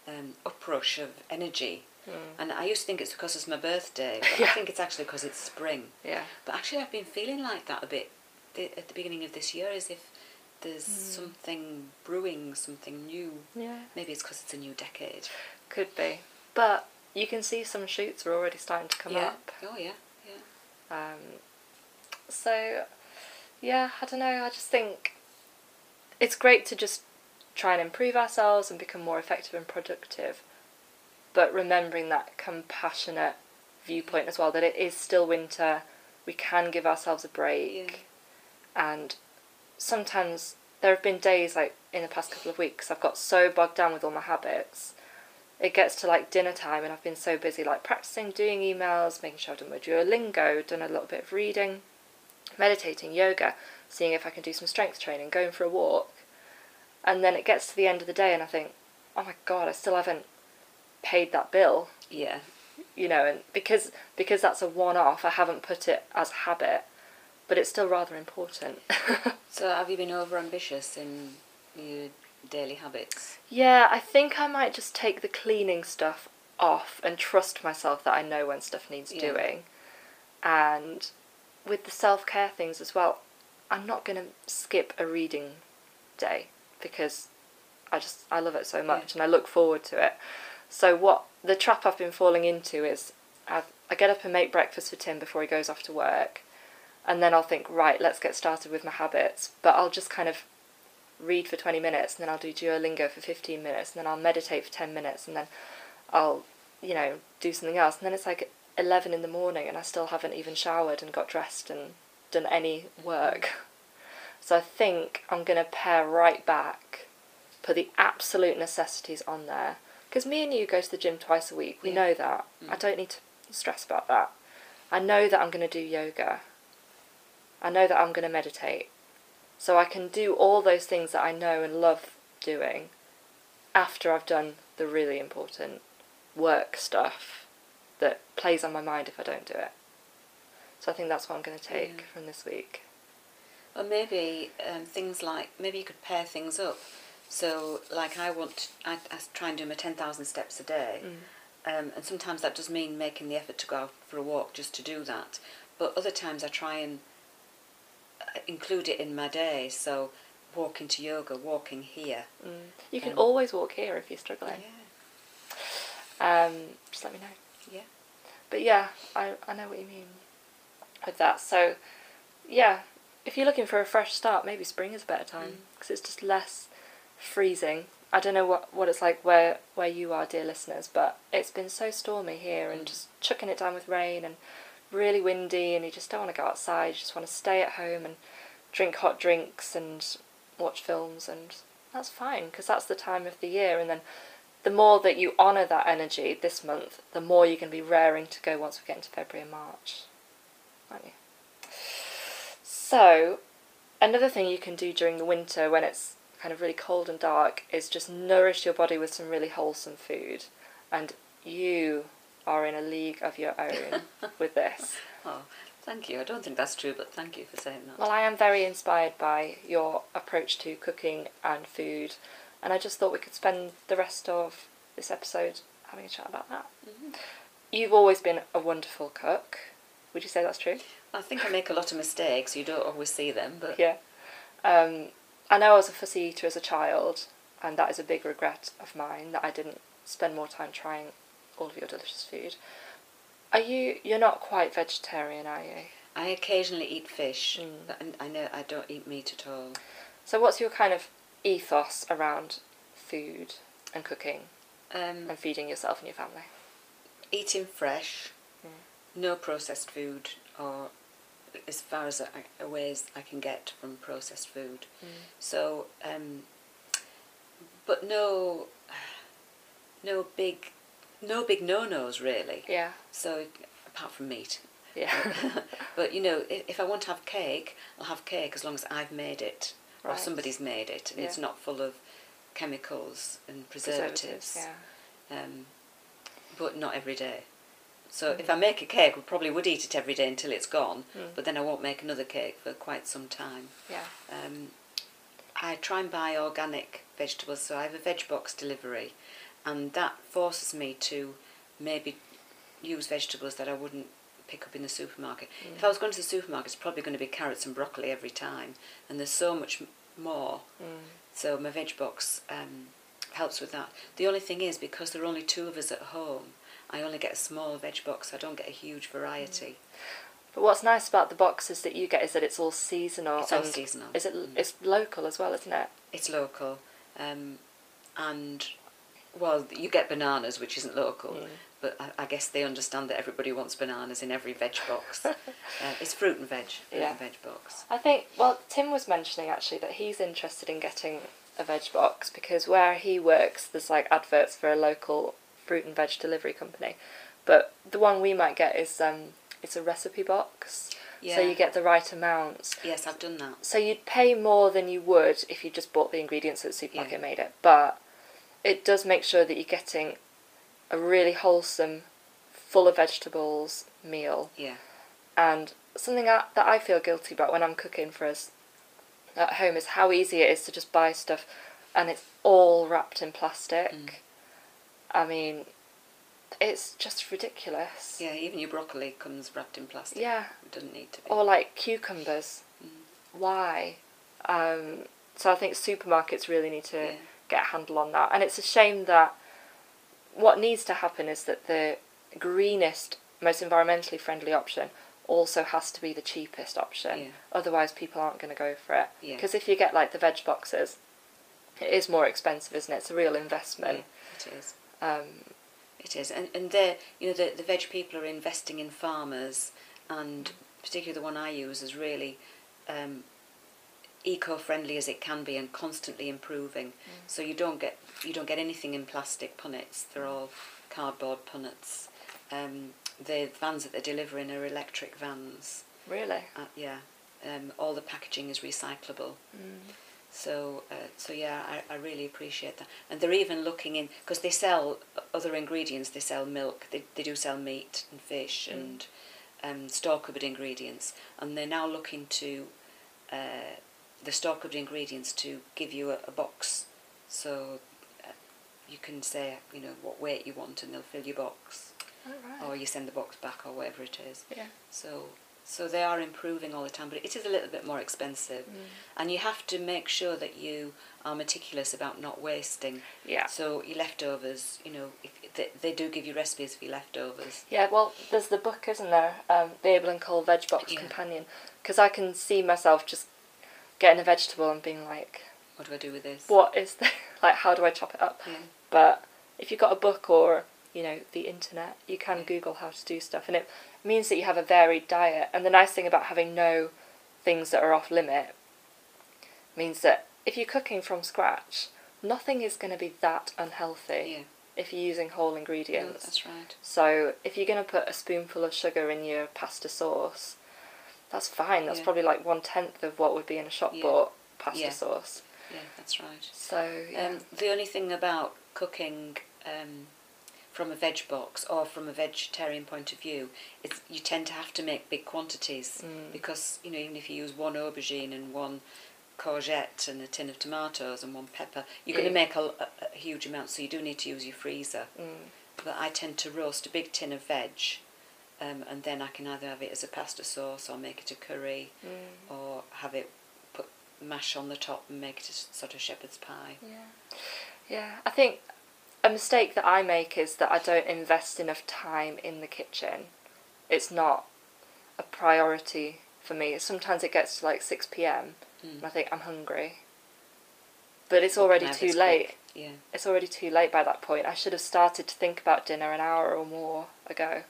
[SPEAKER 2] um, uprush of energy.
[SPEAKER 1] Mm.
[SPEAKER 2] And I used to think it's because it's my birthday, but
[SPEAKER 1] Yeah.
[SPEAKER 2] I think it's actually because it's spring.
[SPEAKER 1] Yeah.
[SPEAKER 2] But actually, I've been feeling like that a bit th- at the beginning of this year, as if there's something brewing, something new.
[SPEAKER 1] Yeah.
[SPEAKER 2] Maybe it's because it's a new decade.
[SPEAKER 1] Could be. But you can see some shoots are already starting to come
[SPEAKER 2] yeah.
[SPEAKER 1] up.
[SPEAKER 2] Oh yeah. Yeah.
[SPEAKER 1] Um, so, yeah, I don't know. I just think it's great to just try and improve ourselves and become more effective and productive, but remembering that compassionate viewpoint as well that it is still winter, we can give ourselves a break, and sometimes there have been days like in the past couple of weeks I've got so bogged down with all my habits. It gets to like dinner time and I've been so busy like practicing doing emails, making sure I've done my Duolingo, done a little bit of reading, meditating, yoga, seeing if I can do some strength training, going for a walk. And then it gets to the end of the day and I think, oh my god, I still haven't paid that bill.
[SPEAKER 2] Yeah.
[SPEAKER 1] You know, and because because that's a one off, I haven't put it as habit, but it's still rather important.
[SPEAKER 2] So have you been over ambitious in your daily habits?
[SPEAKER 1] yeah, I think I might just take the cleaning stuff off and trust myself that I know when stuff needs
[SPEAKER 2] Yeah.
[SPEAKER 1] doing. And with the self care things as well, I'm not going to skip a reading day because I just I love it so much and I look forward to it. So what the trap I've been falling into is I've, I get up and make breakfast for Tim before he goes off to work, and then I'll think right, let's get started with my habits. But I'll just kind of read for twenty minutes, and then I'll do Duolingo for fifteen minutes, and then I'll meditate for ten minutes, and then I'll you know do something else, and then it's like eleven in the morning, and I still haven't even showered and got dressed and done any work. So I think I'm going to pare right back, put the absolute necessities on there. Because me and you go to the gym twice a week. We
[SPEAKER 2] Yeah.
[SPEAKER 1] know that. Mm. I don't need to stress about that. I know that I'm going to do yoga. I know that I'm going to meditate. So I can do all those things that I know and love doing after I've done the really important work stuff that plays on my mind if I don't do it. So I think that's what I'm going to take
[SPEAKER 2] Yeah.
[SPEAKER 1] from this week.
[SPEAKER 2] Or maybe um, things like maybe you could pair things up. So, like I want, I, I try and do my ten thousand steps a day, um, and sometimes that does mean making the effort to go out for a walk just to do that. But other times I try and uh, include it in my day. So, walking to yoga, walking here.
[SPEAKER 1] Mm. You can
[SPEAKER 2] Um,
[SPEAKER 1] always walk here if you're struggling. Um, just let me know.
[SPEAKER 2] yeah.
[SPEAKER 1] But yeah, I, I know what you mean with that. So, yeah, if you're looking for a fresh start, maybe spring is a better time
[SPEAKER 2] Mm.
[SPEAKER 1] because it's just less freezing. I don't know what, what it's like where, where you are, dear listeners, but it's been so stormy here and
[SPEAKER 2] Mm.
[SPEAKER 1] just chucking it down with rain and really windy, and you just don't want to go outside. You just want to stay at home and drink hot drinks and watch films, and that's fine because that's the time of the year. And then the more that you honour that energy this month, the more you're going to be raring to go once we get into February and March. Aren't you? So, another thing you can do during the winter when it's kind of really cold and dark is just nourish your body with some really wholesome food. And you are in a league of your own with this.
[SPEAKER 2] Oh, thank you. I don't think that's true, but thank you for saying that.
[SPEAKER 1] Well, I am very inspired by your approach to cooking and food, and I just thought we could spend the rest of this episode having a chat about that.
[SPEAKER 2] Mhm.
[SPEAKER 1] You've always been a wonderful cook. Would you say that's true?
[SPEAKER 2] I think I make a lot of mistakes. You don't always see them, but
[SPEAKER 1] Yeah. Um, I know I was a fussy eater as a child, and that is a big regret of mine that I didn't spend more time trying all of your delicious food. Are you? You're not quite vegetarian, are you?
[SPEAKER 2] I occasionally eat fish.
[SPEAKER 1] Mm.
[SPEAKER 2] But I, know I don't eat meat at all.
[SPEAKER 1] So, what's your kind of ethos around food and cooking
[SPEAKER 2] Um,
[SPEAKER 1] and feeding yourself and your family?
[SPEAKER 2] eating fresh. No processed food, or as far as I, away as I can get from processed food. So, um, but no, no big, no big no-nos really.
[SPEAKER 1] Yeah,
[SPEAKER 2] So apart from meat.
[SPEAKER 1] yeah.
[SPEAKER 2] but you know, if, if I want to have cake, I'll have cake as long as I've made it or somebody's made it, and it's not full of chemicals and preservatives.
[SPEAKER 1] Yeah.
[SPEAKER 2] Um, but not every day. So if
[SPEAKER 1] Mm.
[SPEAKER 2] I make a cake, we probably would eat it every day until it's gone.
[SPEAKER 1] Mm.
[SPEAKER 2] But then I won't make another cake for quite some time.
[SPEAKER 1] Yeah.
[SPEAKER 2] Um, I try and buy organic vegetables, so I have a veg box delivery, and that forces me to maybe use vegetables that I wouldn't pick up in the supermarket. If I was going to the supermarket, it's probably going to be carrots and broccoli every time, and there's so much more.
[SPEAKER 1] Mm.
[SPEAKER 2] So my veg box um, helps with that. The only thing is, because there are only two of us at home, I only get a small veg box. I don't get a huge variety.
[SPEAKER 1] But what's nice about the boxes that you get is that it's all seasonal.
[SPEAKER 2] It's all seasonal.
[SPEAKER 1] Is it?
[SPEAKER 2] Mm.
[SPEAKER 1] It's local as well, isn't it?
[SPEAKER 2] It's local, um, and well, you get bananas, which isn't local,
[SPEAKER 1] Mm.
[SPEAKER 2] but I, I guess they understand that everybody wants bananas in every veg box. uh, it's fruit and veg, fruit
[SPEAKER 1] Yeah.
[SPEAKER 2] and veg box.
[SPEAKER 1] I think, well, Tim was mentioning actually that he's interested in getting a veg box because where he works, there's like adverts for a local fruit and veg delivery company. But the one we might get is um, it's a recipe box.
[SPEAKER 2] Yeah.
[SPEAKER 1] So you get the right amounts.
[SPEAKER 2] Yes, I've done that.
[SPEAKER 1] So you'd pay more than you would if you just bought the ingredients at the supermarket
[SPEAKER 2] Yeah.
[SPEAKER 1] and made it. But it does make sure that you're getting a really wholesome, full of vegetables meal.
[SPEAKER 2] Yeah.
[SPEAKER 1] And something that, that I feel guilty about when I'm cooking for us at home is how easy it is to just buy stuff and it's all wrapped in plastic.
[SPEAKER 2] Mm.
[SPEAKER 1] I mean, it's just ridiculous.
[SPEAKER 2] Yeah, even your broccoli comes wrapped in plastic.
[SPEAKER 1] Yeah.
[SPEAKER 2] It doesn't need to be.
[SPEAKER 1] Or like cucumbers.
[SPEAKER 2] Mm.
[SPEAKER 1] Why? Um, so I think supermarkets really need to
[SPEAKER 2] Yeah.
[SPEAKER 1] get a handle on that. And it's a shame that what needs to happen is that the greenest, most environmentally friendly option also has to be the cheapest option.
[SPEAKER 2] Yeah.
[SPEAKER 1] Otherwise, people aren't going to go for it.
[SPEAKER 2] Yeah.
[SPEAKER 1] Because if you get like the veg boxes, it is more expensive, isn't it? It's a real
[SPEAKER 2] Yeah,
[SPEAKER 1] investment.
[SPEAKER 2] it is.
[SPEAKER 1] Um,
[SPEAKER 2] It is, and and they you know the the veg people are investing in farmers, and particularly the one I use is really um, eco-friendly as it can be and constantly improving. So you don't get you don't get anything in plastic punnets. They're all cardboard punnets. Um, the vans that they're delivering are electric vans.
[SPEAKER 1] really.
[SPEAKER 2] Uh, yeah, um, all the packaging is recyclable.
[SPEAKER 1] Mm.
[SPEAKER 2] So, uh, so yeah, I, I really appreciate that. And they're even looking in because they sell other ingredients. They sell milk. They they do sell meat and fish
[SPEAKER 1] Mm.
[SPEAKER 2] and um, store cupboard ingredients. And they're now looking to uh, the store cupboard ingredients to give you a, a box, so uh, you can say you know what weight you want, and they'll fill your box,
[SPEAKER 1] Oh, right.
[SPEAKER 2] or you send the box back, or whatever it is.
[SPEAKER 1] yeah.
[SPEAKER 2] So, so they are improving all the time, but it is a little bit more expensive,
[SPEAKER 1] Mm.
[SPEAKER 2] and you have to make sure that you are meticulous about not wasting.
[SPEAKER 1] Yeah.
[SPEAKER 2] So your leftovers, you know, if they, they do give you recipes for your leftovers.
[SPEAKER 1] Yeah, well, there's the book, isn't there? Um, the Abel and Cole Veg Box
[SPEAKER 2] Yeah.
[SPEAKER 1] Companion. Because I can see myself just getting a vegetable and being like,
[SPEAKER 2] What do I do with this?
[SPEAKER 1] what is this? like, how do I chop it up?
[SPEAKER 2] Yeah.
[SPEAKER 1] But if you've got a book or, you know, the internet, you can
[SPEAKER 2] Yeah.
[SPEAKER 1] Google how to do stuff. And it means that you have a varied diet. And the nice thing about having no things that are off limit means that if you're cooking from scratch, nothing is going to be that unhealthy
[SPEAKER 2] Yeah.
[SPEAKER 1] if you're using whole ingredients.
[SPEAKER 2] that's right.
[SPEAKER 1] So if you're going to put a spoonful of sugar in your pasta sauce, that's fine. That's
[SPEAKER 2] Yeah.
[SPEAKER 1] probably like one tenth of what would be in a shop
[SPEAKER 2] Yeah.
[SPEAKER 1] bought pasta
[SPEAKER 2] Yeah.
[SPEAKER 1] sauce.
[SPEAKER 2] Yeah, that's right.
[SPEAKER 1] So yeah.
[SPEAKER 2] Um, the only thing about cooking um, from a veg box or from a vegetarian point of view is you tend to have to make big quantities
[SPEAKER 1] Mm.
[SPEAKER 2] because you know even if you use one aubergine and one courgette and a tin of tomatoes and one pepper, you're going to make a, a, a huge amount. So you do need to use your freezer.
[SPEAKER 1] Mm.
[SPEAKER 2] But I tend to roast a big tin of veg, um, and then I can either have it as a pasta sauce or make it a curry
[SPEAKER 1] Mm.
[SPEAKER 2] or have it put mash on the top and make it a sort of shepherd's pie.
[SPEAKER 1] Yeah. Yeah. I think a mistake that I make is that I don't invest enough time in the kitchen. It's not a priority for me. Sometimes it gets to like 6 p.m.
[SPEAKER 2] Mm.
[SPEAKER 1] and I think I'm hungry. But it's already
[SPEAKER 2] can I have
[SPEAKER 1] too late.
[SPEAKER 2] quick? Yeah.
[SPEAKER 1] It's already too late by that point. I should have started to think about dinner an hour or more ago.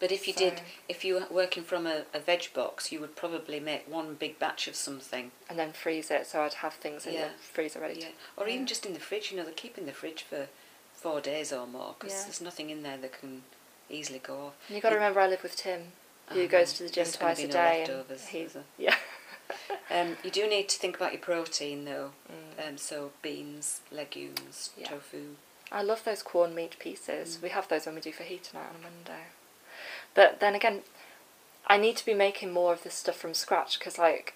[SPEAKER 2] But if you did, if you were working from a, a veg box, you would probably make one big batch of something.
[SPEAKER 1] and then freeze it so I'd have things in
[SPEAKER 2] Yeah.
[SPEAKER 1] the freezer ready
[SPEAKER 2] Yeah.
[SPEAKER 1] to.
[SPEAKER 2] Or even just in the fridge. You know, they keep in the fridge for four days or more because
[SPEAKER 1] Yeah.
[SPEAKER 2] there's nothing in there that can easily go off.
[SPEAKER 1] And you got to remember, I live with Tim, who
[SPEAKER 2] Uh-huh.
[SPEAKER 1] goes to the gym twice a
[SPEAKER 2] no
[SPEAKER 1] day, and
[SPEAKER 2] leftovers,
[SPEAKER 1] he, yeah,
[SPEAKER 2] Um, you do need to think about your protein though.
[SPEAKER 1] Mm.
[SPEAKER 2] Um, so beans, legumes,
[SPEAKER 1] Yeah.
[SPEAKER 2] tofu.
[SPEAKER 1] I love those Quorn meat pieces.
[SPEAKER 2] Mm.
[SPEAKER 1] We have those when we do fajita night on a Monday. But then again, I need to be making more of this stuff from scratch because, like,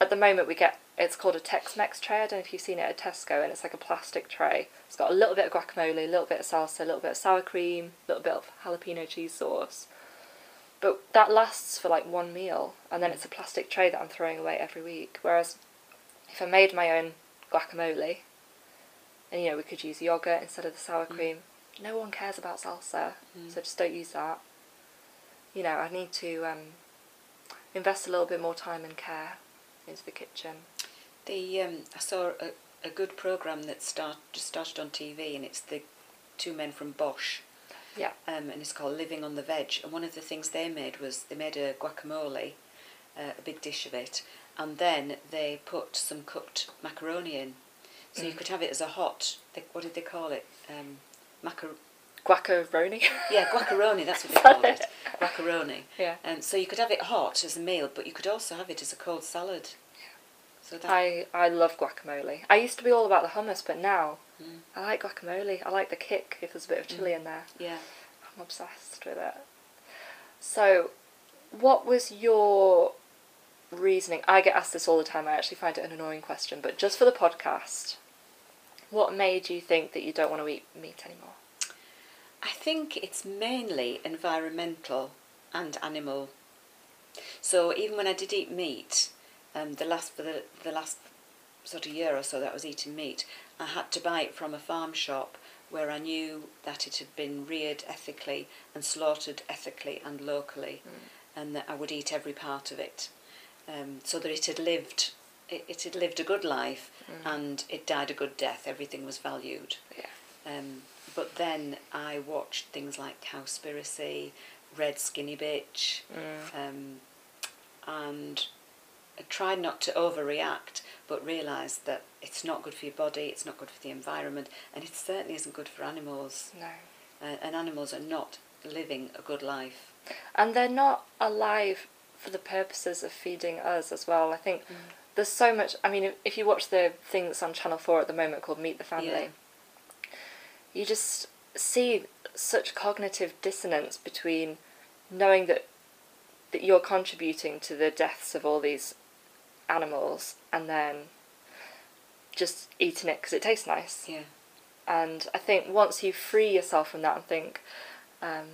[SPEAKER 1] at the moment we get it's called a Tex-Mex tray. I don't know if you've seen it at Tesco, and it's like a plastic tray. It's got a little bit of guacamole, a little bit of salsa, a little bit of sour cream, a little bit of jalapeno cheese sauce. But that lasts for like one meal, and then it's a plastic tray that I'm throwing away every week. Whereas if I made my own guacamole, and you know we could use yogurt instead of the sour
[SPEAKER 2] Mm.
[SPEAKER 1] cream, no one cares about salsa,
[SPEAKER 2] Mm.
[SPEAKER 1] so just don't use that. You know, I need to um, invest a little bit more time and care into the kitchen.
[SPEAKER 2] The um, I saw a, a good program that start just started on TV, and it's the two men from Bosh,
[SPEAKER 1] Yeah.
[SPEAKER 2] um, and it's called Living on the Veg. And one of the things they made was they made a guacamole, uh, a big dish of it, and then they put some cooked macaroni in, so you
[SPEAKER 1] Mm.
[SPEAKER 2] could have it as a hot. They, what did they call it? Um, macar-
[SPEAKER 1] Guacaroni.
[SPEAKER 2] yeah, guacamole. That's what they called it. Guacamole.
[SPEAKER 1] yeah.
[SPEAKER 2] Um, so you could have it hot as a meal, but you could also have it as a cold salad. So that
[SPEAKER 1] I, I love guacamole. I used to be all about the hummus, but now
[SPEAKER 2] Mm.
[SPEAKER 1] I like guacamole. I like the kick if there's a bit of chili
[SPEAKER 2] Mm.
[SPEAKER 1] in there.
[SPEAKER 2] yeah.
[SPEAKER 1] I'm obsessed with it. So, what was your reasoning? I get asked this all the time. I actually find it an annoying question, but just for the podcast, what made you think that you don't want to eat meat anymore?
[SPEAKER 2] I think it's mainly environmental and animal. So even when I did eat meat, um, the last for the the last sort of year or so that I was eating meat, I had to buy it from a farm shop where I knew that it had been reared ethically and slaughtered ethically and locally, and that I would eat every part of it, um, so that it had lived. It, it had lived a good life and it died a good death. Everything was valued.
[SPEAKER 1] Yeah.
[SPEAKER 2] Um, but then I watched things like Cowspiracy, read Skinny Bitch, um, and I tried not to overreact, but realised that it's not good for your body, it's not good for the environment, and it certainly isn't good for animals.
[SPEAKER 1] No.
[SPEAKER 2] Uh, and animals are not living a good life.
[SPEAKER 1] And they're not alive for the purposes of feeding us as well. I think there's so much. I mean, if, if you watch the thing that's on Channel 4 at the moment called Meet the Family,
[SPEAKER 2] Yeah.
[SPEAKER 1] You just see such cognitive dissonance between knowing that that you're contributing to the deaths of all these animals and then just eating it because it tastes nice.
[SPEAKER 2] Yeah.
[SPEAKER 1] And I think once you free yourself from that and think, um,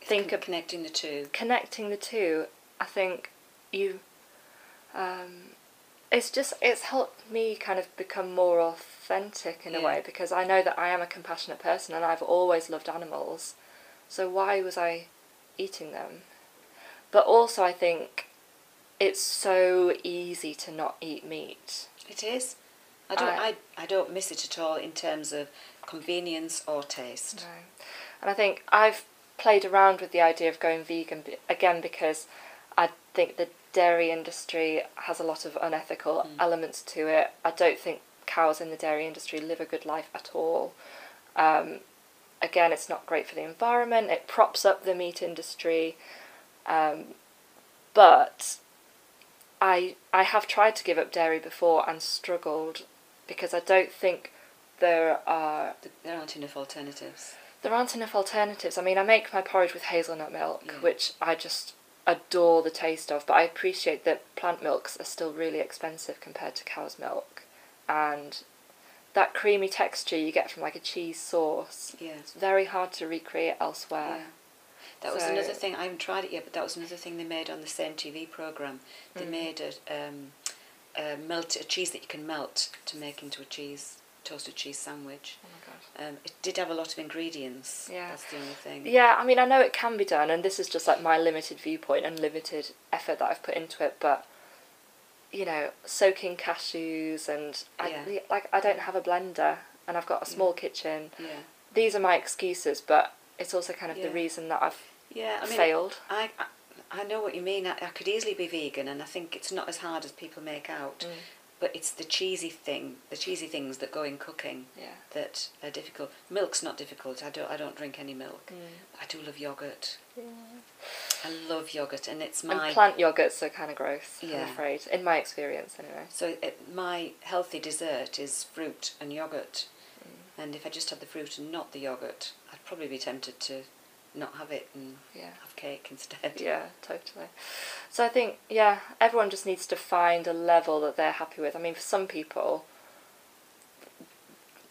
[SPEAKER 1] think
[SPEAKER 2] Con-
[SPEAKER 1] of
[SPEAKER 2] connecting the two.
[SPEAKER 1] connecting the two, I think you, um, it's just it's helped me kind of become more authentic in a way because I know that I am a compassionate person and I've always loved animals, so why was I eating them? But also, I think it's so easy to not eat meat.
[SPEAKER 2] It is. I don't.
[SPEAKER 1] I-
[SPEAKER 2] I, I don't miss it at all in terms of convenience or taste.
[SPEAKER 1] No. And I think I've played around with the idea of going vegan again because I think the dairy industry has a lot of unethical elements to it. I don't think cows in the dairy industry live a good life at all. Um, again, it's not great for the environment, it props up the meat industry. Um, but I, I have tried to give up dairy before and struggled because I don't think there are
[SPEAKER 2] there aren't enough alternatives.
[SPEAKER 1] there aren't enough alternatives. I mean, I make my porridge with hazelnut milk,
[SPEAKER 2] Yeah.
[SPEAKER 1] which I just adore the taste of, but I appreciate that plant milks are still really expensive compared to cow's milk. And that creamy texture you get from like a cheese sauce,
[SPEAKER 2] Yeah.
[SPEAKER 1] it's very hard to recreate elsewhere.
[SPEAKER 2] Yeah. That was
[SPEAKER 1] So-
[SPEAKER 2] another thing. I haven't tried it yet, but that was another thing they made on the same TV program. They
[SPEAKER 1] Mm.
[SPEAKER 2] made a, um, a melt a cheese that you can melt to make into a cheese toasted cheese sandwich.
[SPEAKER 1] Oh my god.
[SPEAKER 2] Um, it did have a lot of ingredients.
[SPEAKER 1] Yeah.
[SPEAKER 2] That's the only thing.
[SPEAKER 1] Yeah, I mean, I know it can be done, and this is just like my limited viewpoint and limited effort that I've put into it, but you know, soaking cashews and I,
[SPEAKER 2] Yeah.
[SPEAKER 1] like I don't have a blender and I've got a small kitchen.
[SPEAKER 2] Yeah.
[SPEAKER 1] These are my excuses, but it's also kind of the reason that I've
[SPEAKER 2] Yeah. I mean,
[SPEAKER 1] failed.
[SPEAKER 2] I, I I know what you mean. I, I could easily be vegan, and I think it's not as hard as people make out.
[SPEAKER 1] Mm.
[SPEAKER 2] But it's the cheesy thing, the cheesy things that go in cooking
[SPEAKER 1] Yeah.
[SPEAKER 2] that are difficult. Milk's not difficult. I don't. I don't drink any milk.
[SPEAKER 1] Mm.
[SPEAKER 2] I do love yogurt. I love yogurt, and it's my
[SPEAKER 1] And plant yogurts are kind of gross,
[SPEAKER 2] Yeah.
[SPEAKER 1] I'm afraid, in my experience anyway.
[SPEAKER 2] So it, my healthy dessert is fruit and yogurt.
[SPEAKER 1] Mm.
[SPEAKER 2] And if I just had the fruit and not the yogurt, I'd probably be tempted to not have it and
[SPEAKER 1] Yeah.
[SPEAKER 2] have cake instead.
[SPEAKER 1] Yeah, totally. So I think, yeah, everyone just needs to find a level that they're happy with. I mean, for some people,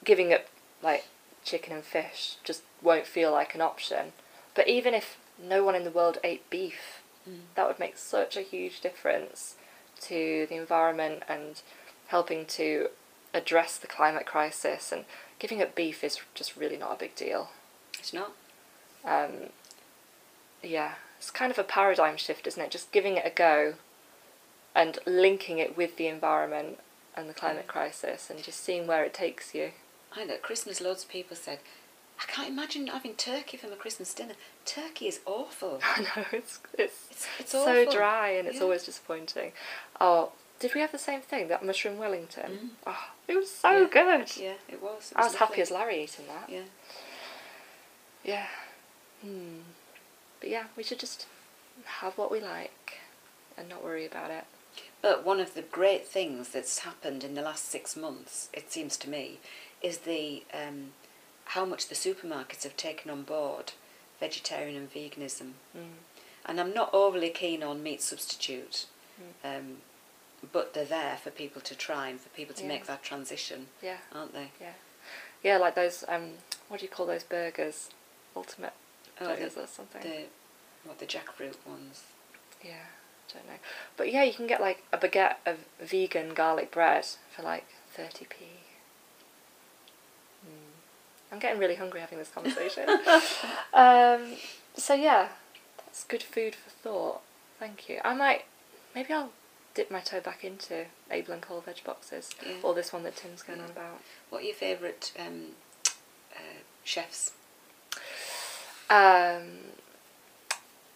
[SPEAKER 1] giving up like chicken and fish just won't feel like an option. But even if no one in the world ate beef,
[SPEAKER 2] Mm.
[SPEAKER 1] that would make such a huge difference to the environment and helping to address the climate crisis. And giving up beef is just really not a big deal.
[SPEAKER 2] It's not.
[SPEAKER 1] Um, yeah, it's kind of a paradigm shift, isn't it? Just giving it a go and linking it with the environment and the climate crisis and just seeing where it takes you.
[SPEAKER 2] I know at Christmas loads of people said, I can't imagine having turkey for my Christmas dinner. Turkey is awful.
[SPEAKER 1] I know, it's, it's,
[SPEAKER 2] It's, it's
[SPEAKER 1] so
[SPEAKER 2] awful.
[SPEAKER 1] dry and it's
[SPEAKER 2] Yeah.
[SPEAKER 1] always disappointing. Oh, did we have the same thing, that mushroom Wellington?
[SPEAKER 2] Mm.
[SPEAKER 1] Oh, it was so
[SPEAKER 2] Yeah.
[SPEAKER 1] good.
[SPEAKER 2] Yeah, it was. It
[SPEAKER 1] I was happy as Larry eating that.
[SPEAKER 2] Yeah.
[SPEAKER 1] Yeah. Hmm. But yeah, we should just have what we like and not worry about it.
[SPEAKER 2] But one of the great things that's happened in the last six months, it seems to me, is the um, how much the supermarkets have taken on board vegetarian and veganism.
[SPEAKER 1] Mm.
[SPEAKER 2] And I'm not overly keen on meat substitute,
[SPEAKER 1] Mm.
[SPEAKER 2] um, but they're there for people to try and for people to
[SPEAKER 1] Yeah.
[SPEAKER 2] make that transition,
[SPEAKER 1] Yeah.
[SPEAKER 2] aren't they?
[SPEAKER 1] Yeah. Yeah, like those um what do you call those burgers? Ultimate
[SPEAKER 2] Oh, the,
[SPEAKER 1] or something.
[SPEAKER 2] the what the jackfruit ones.
[SPEAKER 1] Yeah, don't know. But yeah, you can get like a baguette of vegan garlic bread for like 30p. Mm. I'm getting really hungry having this conversation. um, so yeah, that's good food for thought. Thank you. I might, maybe I'll dip my toe back into Abel and Cole veg boxes,
[SPEAKER 2] Yeah.
[SPEAKER 1] or this one that Tim's going
[SPEAKER 2] Yeah.
[SPEAKER 1] on about.
[SPEAKER 2] What are your favourite um, uh, chefs?
[SPEAKER 1] Um,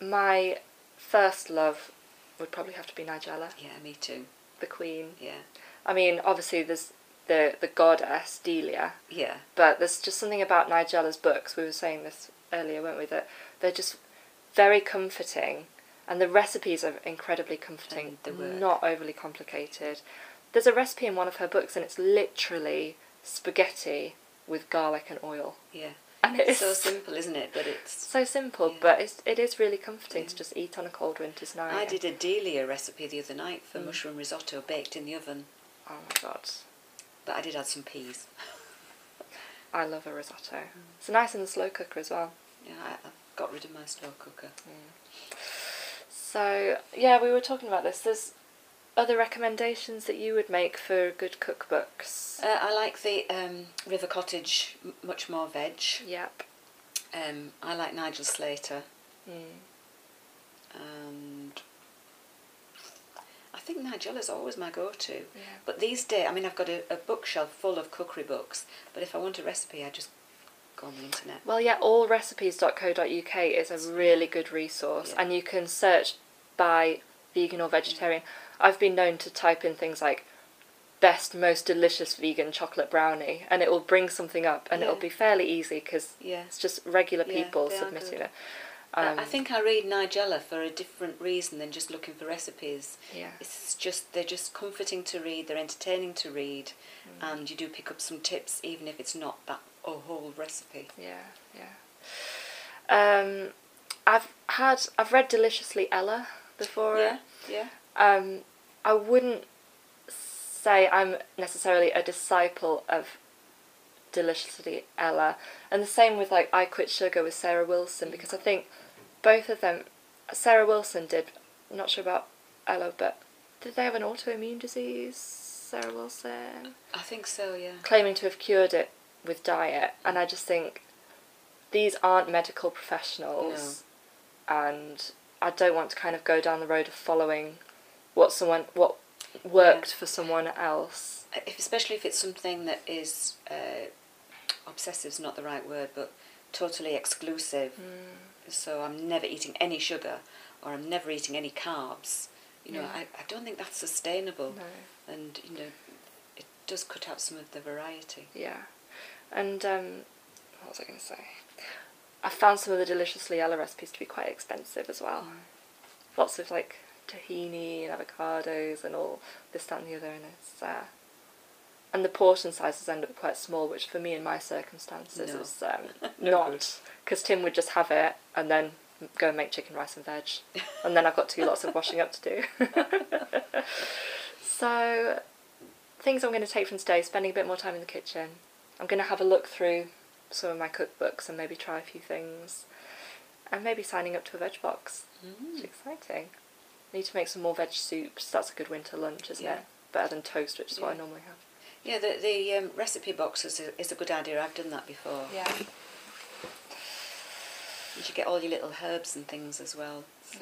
[SPEAKER 1] my first love would probably have to be Nigella,
[SPEAKER 2] Yeah, me too.
[SPEAKER 1] the queen.
[SPEAKER 2] Yeah,
[SPEAKER 1] I mean, obviously there's the the goddess Delia,
[SPEAKER 2] yeah,
[SPEAKER 1] but there's just something about Nigella's books. We were saying this earlier, weren't we? That they're just very comforting, and the recipes are incredibly comforting. Not overly complicated. There's a recipe in one of her books, and it's literally spaghetti with garlic and oil,
[SPEAKER 2] yeah.
[SPEAKER 1] And it is
[SPEAKER 2] so simple, isn't it? But it's.
[SPEAKER 1] so simple,
[SPEAKER 2] Yeah.
[SPEAKER 1] but it's, it is really comforting
[SPEAKER 2] Yeah.
[SPEAKER 1] to just eat on a cold winter's night.
[SPEAKER 2] I did a Delia recipe the other night for
[SPEAKER 1] Mm.
[SPEAKER 2] mushroom risotto baked in the oven,
[SPEAKER 1] Oh my god,
[SPEAKER 2] but I did add some peas.
[SPEAKER 1] I love a risotto. It's nice in the slow cooker as well.
[SPEAKER 2] Yeah, I, I got rid of my slow cooker.
[SPEAKER 1] So yeah, we were talking about this. There's other recommendations that you would make for good cookbooks.
[SPEAKER 2] Uh, I like the um, River Cottage m- much more veg.
[SPEAKER 1] yep.
[SPEAKER 2] Um, I like Nigel Slater,
[SPEAKER 1] Mm.
[SPEAKER 2] and I think Nigel is always my go-to.
[SPEAKER 1] Yeah.
[SPEAKER 2] But these days, I mean, I've got a, a bookshelf full of cookery books. But if I want a recipe, I just go on the internet.
[SPEAKER 1] Well, yeah, allrecipes.co.uk is a really good resource,
[SPEAKER 2] Yeah.
[SPEAKER 1] and you can search by vegan or vegetarian. I've been known to type in things like best, most delicious vegan chocolate brownie, and it will bring something up, and it'll be fairly easy because
[SPEAKER 2] Yeah.
[SPEAKER 1] it's just regular people
[SPEAKER 2] are
[SPEAKER 1] submitting it.
[SPEAKER 2] I-
[SPEAKER 1] Um,
[SPEAKER 2] I think I read Nigella for a different reason than just looking for recipes.
[SPEAKER 1] Yeah.
[SPEAKER 2] It's just they're just comforting to read. They're entertaining to read,
[SPEAKER 1] Mm.
[SPEAKER 2] and you do pick up some tips even if it's not that a whole recipe.
[SPEAKER 1] Yeah, yeah. Um, I've had I've read Deliciously Ella before.
[SPEAKER 2] Yeah, yeah.
[SPEAKER 1] Um, I wouldn't say I'm necessarily a disciple of Deliciously Ella, and the same with like I Quit Sugar with Sarah Wilson because I think both of them. Sarah Wilson did. I'm not sure about Ella, but did they have an autoimmune disease? Sarah Wilson
[SPEAKER 2] I think so. Yeah.
[SPEAKER 1] claiming to have cured it with diet, and I just think these aren't medical professionals, and I don't want to kind of go down the road of following what someone what worked for someone else.
[SPEAKER 2] If, especially if it's something that is uh, obsessive's not the right word, but totally exclusive. So I'm never eating any sugar, or I'm never eating any carbs. You know,
[SPEAKER 1] Yeah.
[SPEAKER 2] I, I don't think that's sustainable,
[SPEAKER 1] No.
[SPEAKER 2] and you know, it does cut out some of the variety.
[SPEAKER 1] Yeah, and um, what was I going to say? I found some of the deliciously Ella recipes to be quite expensive as well. Lots of like tahini and avocados and all this, that, and the other, and it's uh, and the portion sizes end up quite small, which for me in my circumstances
[SPEAKER 2] No.
[SPEAKER 1] is um,
[SPEAKER 2] No
[SPEAKER 1] not because Tim would just have it and then go and make chicken rice and veg, and then I've got two lots of washing up to do. so things I'm going to take from today: spending a bit more time in the kitchen. I'm going to have a look through some of my cookbooks and maybe try a few things, and maybe signing up to a veg box.
[SPEAKER 2] Mm.
[SPEAKER 1] It's exciting. Need to make some more veg soups. That's a good winter lunch, isn't
[SPEAKER 2] Yeah.
[SPEAKER 1] it? Better than toast, which is what I normally have.
[SPEAKER 2] Yeah, the the um, recipe box is a, is a good idea. I've done that before.
[SPEAKER 1] Yeah.
[SPEAKER 2] You should get all your little herbs and things as well. So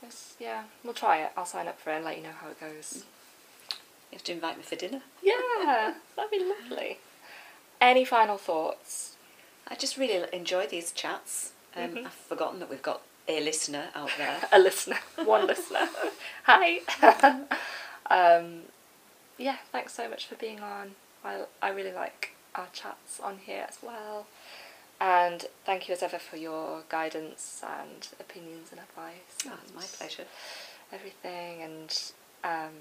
[SPEAKER 1] Yes, yeah. We'll try it. I'll sign up for it and let you know how it goes.
[SPEAKER 2] you have to invite me for dinner.
[SPEAKER 1] Yeah, that'd be lovely. Any final thoughts?
[SPEAKER 2] I just really enjoy these chats. Um,
[SPEAKER 1] Mhm.
[SPEAKER 2] I've forgotten that we've got a listener out there.
[SPEAKER 1] A listener, one listener. Hi. um, yeah, thanks so much for being on. I I really like our chats on here as well. And thank you as ever for your guidance and opinions and advice.
[SPEAKER 2] Oh, it's my pleasure.
[SPEAKER 1] Everything and Um,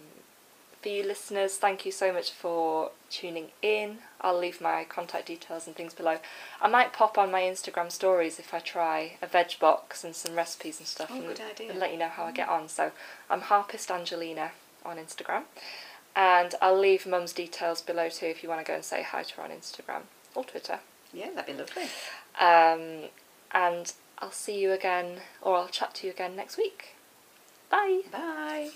[SPEAKER 1] for you listeners, thank you so much for tuning in. I'll leave my contact details and things below. I might pop on my Instagram stories if I try a veg box and some recipes and stuff
[SPEAKER 2] Oh,
[SPEAKER 1] and, and let you know how I get on. So I'm Harpist Angelina on Instagram. And I'll leave Mum's details below too if you want to go and say hi to her on Instagram or Twitter.
[SPEAKER 2] Yeah, that'd be lovely.
[SPEAKER 1] Um, and I'll see you again, or I'll chat to you again next week. Bye.
[SPEAKER 2] Bye.